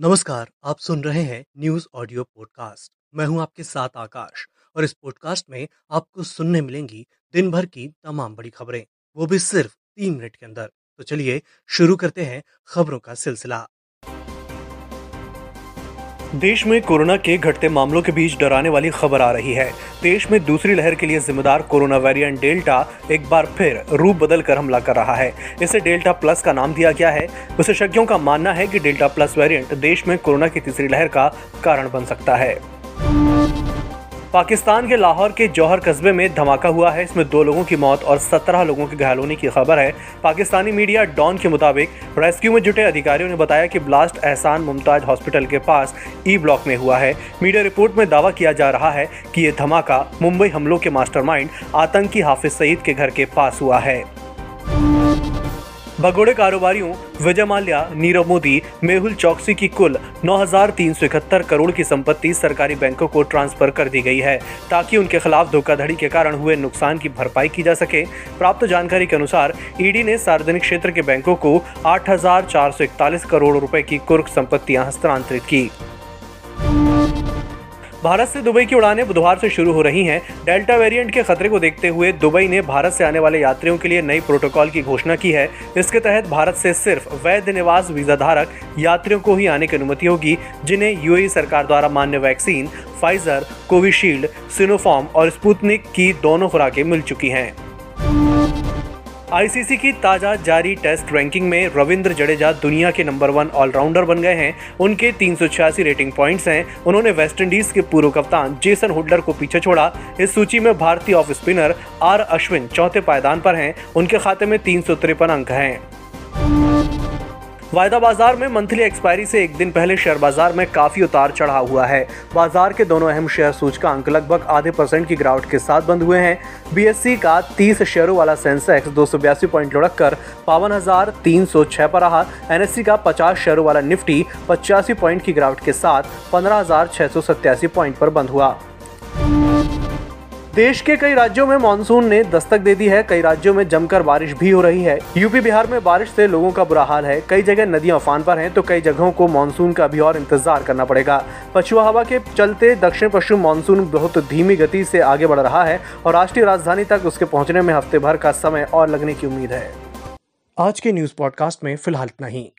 नमस्कार, आप सुन रहे हैं न्यूज़ ऑडियो पॉडकास्ट। मैं हूँ आपके साथ आकाश और इस पॉडकास्ट में आपको सुनने मिलेंगी दिन भर की तमाम बड़ी खबरें। वो भी सिर्फ़ तीन मिनट के अंदर। तो चलिए शुरू करते हैं खबरों का सिलसिला। देश में कोरोना के घटते मामलों के बीच डराने वाली खबर आ रही है। देश में दूसरी लहर के लिए जिम्मेदार कोरोना वेरिएंट डेल्टा एक बार फिर रूप बदल कर हमला कर रहा है। इसे डेल्टा प्लस का नाम दिया गया है। विशेषज्ञों का मानना है कि डेल्टा प्लस वेरिएंट देश में कोरोना की तीसरी लहर का कारण बन सकता है। पाकिस्तान के लाहौर के जौहर कस्बे में धमाका हुआ है। इसमें दो लोगों की मौत और सत्रह लोगों के घायल होने की खबर है। पाकिस्तानी मीडिया डॉन के मुताबिक रेस्क्यू में जुटे अधिकारियों ने बताया कि ब्लास्ट एहसान मुमताज़ हॉस्पिटल के पास ई ब्लॉक में हुआ है। मीडिया रिपोर्ट में दावा किया जा रहा है कि ये धमाका मुंबई हमलों के मास्टरमाइंड आतंकी हाफिज सईद के घर के पास हुआ है। भगोड़े कारोबारियों विजय माल्या, नीरव मोदी, मेहुल चौकसी की कुल नौ हज़ार तीन सौ इकहत्तर करोड़ की संपत्ति सरकारी बैंकों को ट्रांसफ़र कर दी गई है। ताकि उनके खिलाफ धोखाधड़ी के कारण हुए नुकसान की भरपाई की जा सके, प्राप्त जानकारी के अनुसार ईडी ने सार्वजनिक क्षेत्र के बैंकों को आठ हज़ार चार सौ इकतालीस करोड़ रुपए की कुर्क संपत्तियाँ हस्तांतरित की। भारत से दुबई की उड़ानें बुधवार से शुरू हो रही हैं। डेल्टा वेरिएंट के खतरे को देखते हुए दुबई ने भारत से आने वाले यात्रियों के लिए नई प्रोटोकॉल की घोषणा की है। इसके तहत भारत से सिर्फ़ वैध निवास वीज़ा धारक यात्रियों को ही आने की अनुमति होगी, जिन्हें यूएई सरकार द्वारा मान्य वैक्सीन, फाइजर, कोविशील्ड, सिनोफॉर्म और स्पुतनिक की दोनों खुराकें मिल चुकी हैं। आईसीसी की ताज़ा जारी टेस्ट रैंकिंग में रविंद्र जडेजा दुनिया के नंबर वन ऑलराउंडर बन गए हैं। उनके तीन सौ छियासी रेटिंग पॉइंट्स हैं। उन्होंने वेस्टइंडीज के पूर्व कप्तान जेसन हुडलर को पीछे छोड़ा। इस सूची में भारतीय ऑफ़ स्पिनर आर अश्विन चौथे पायदान पर हैं। उनके खाते में तीन सौ तिरपन अंक हैं। वायदा बाज़ार में मंथली एक्सपायरी से एक दिन पहले शेयर बाज़ार में काफ़ी उतार चढ़ाव हुआ है। बाज़ार के दोनों अहम शेयर सूचकांक लगभग आधे परसेंट की गिरावट के साथ बंद हुए हैं। बीएससी का 30 शेयरों वाला सेंसेक्स दो पॉइंट लुढ़क कर बावन पर रहा। एनएससी का 50 शेयरों वाला निफ्टी पचासी पॉइंट की गिरावट के साथ पंद्रह पॉइंट पर बंद हुआ। देश के कई राज्यों में मानसून ने दस्तक दे दी है। कई राज्यों में जमकर बारिश भी हो रही है। यूपी, बिहार में बारिश से लोगों का बुरा हाल है। कई जगह नदियाँ उफान पर हैं तो कई जगहों को मानसून का भी और इंतज़ार करना पड़ेगा। पछुआ हवा के चलते दक्षिण पश्चिम मानसून बहुत धीमी गति से आगे बढ़ रहा है और राष्ट्रीय राजधानी तक उसके पहुँचने में हफ़्ते भर का समय और लगने की उम्मीद है। आज के न्यूज़ पॉडकास्ट में फ़िलहाल इतना ही।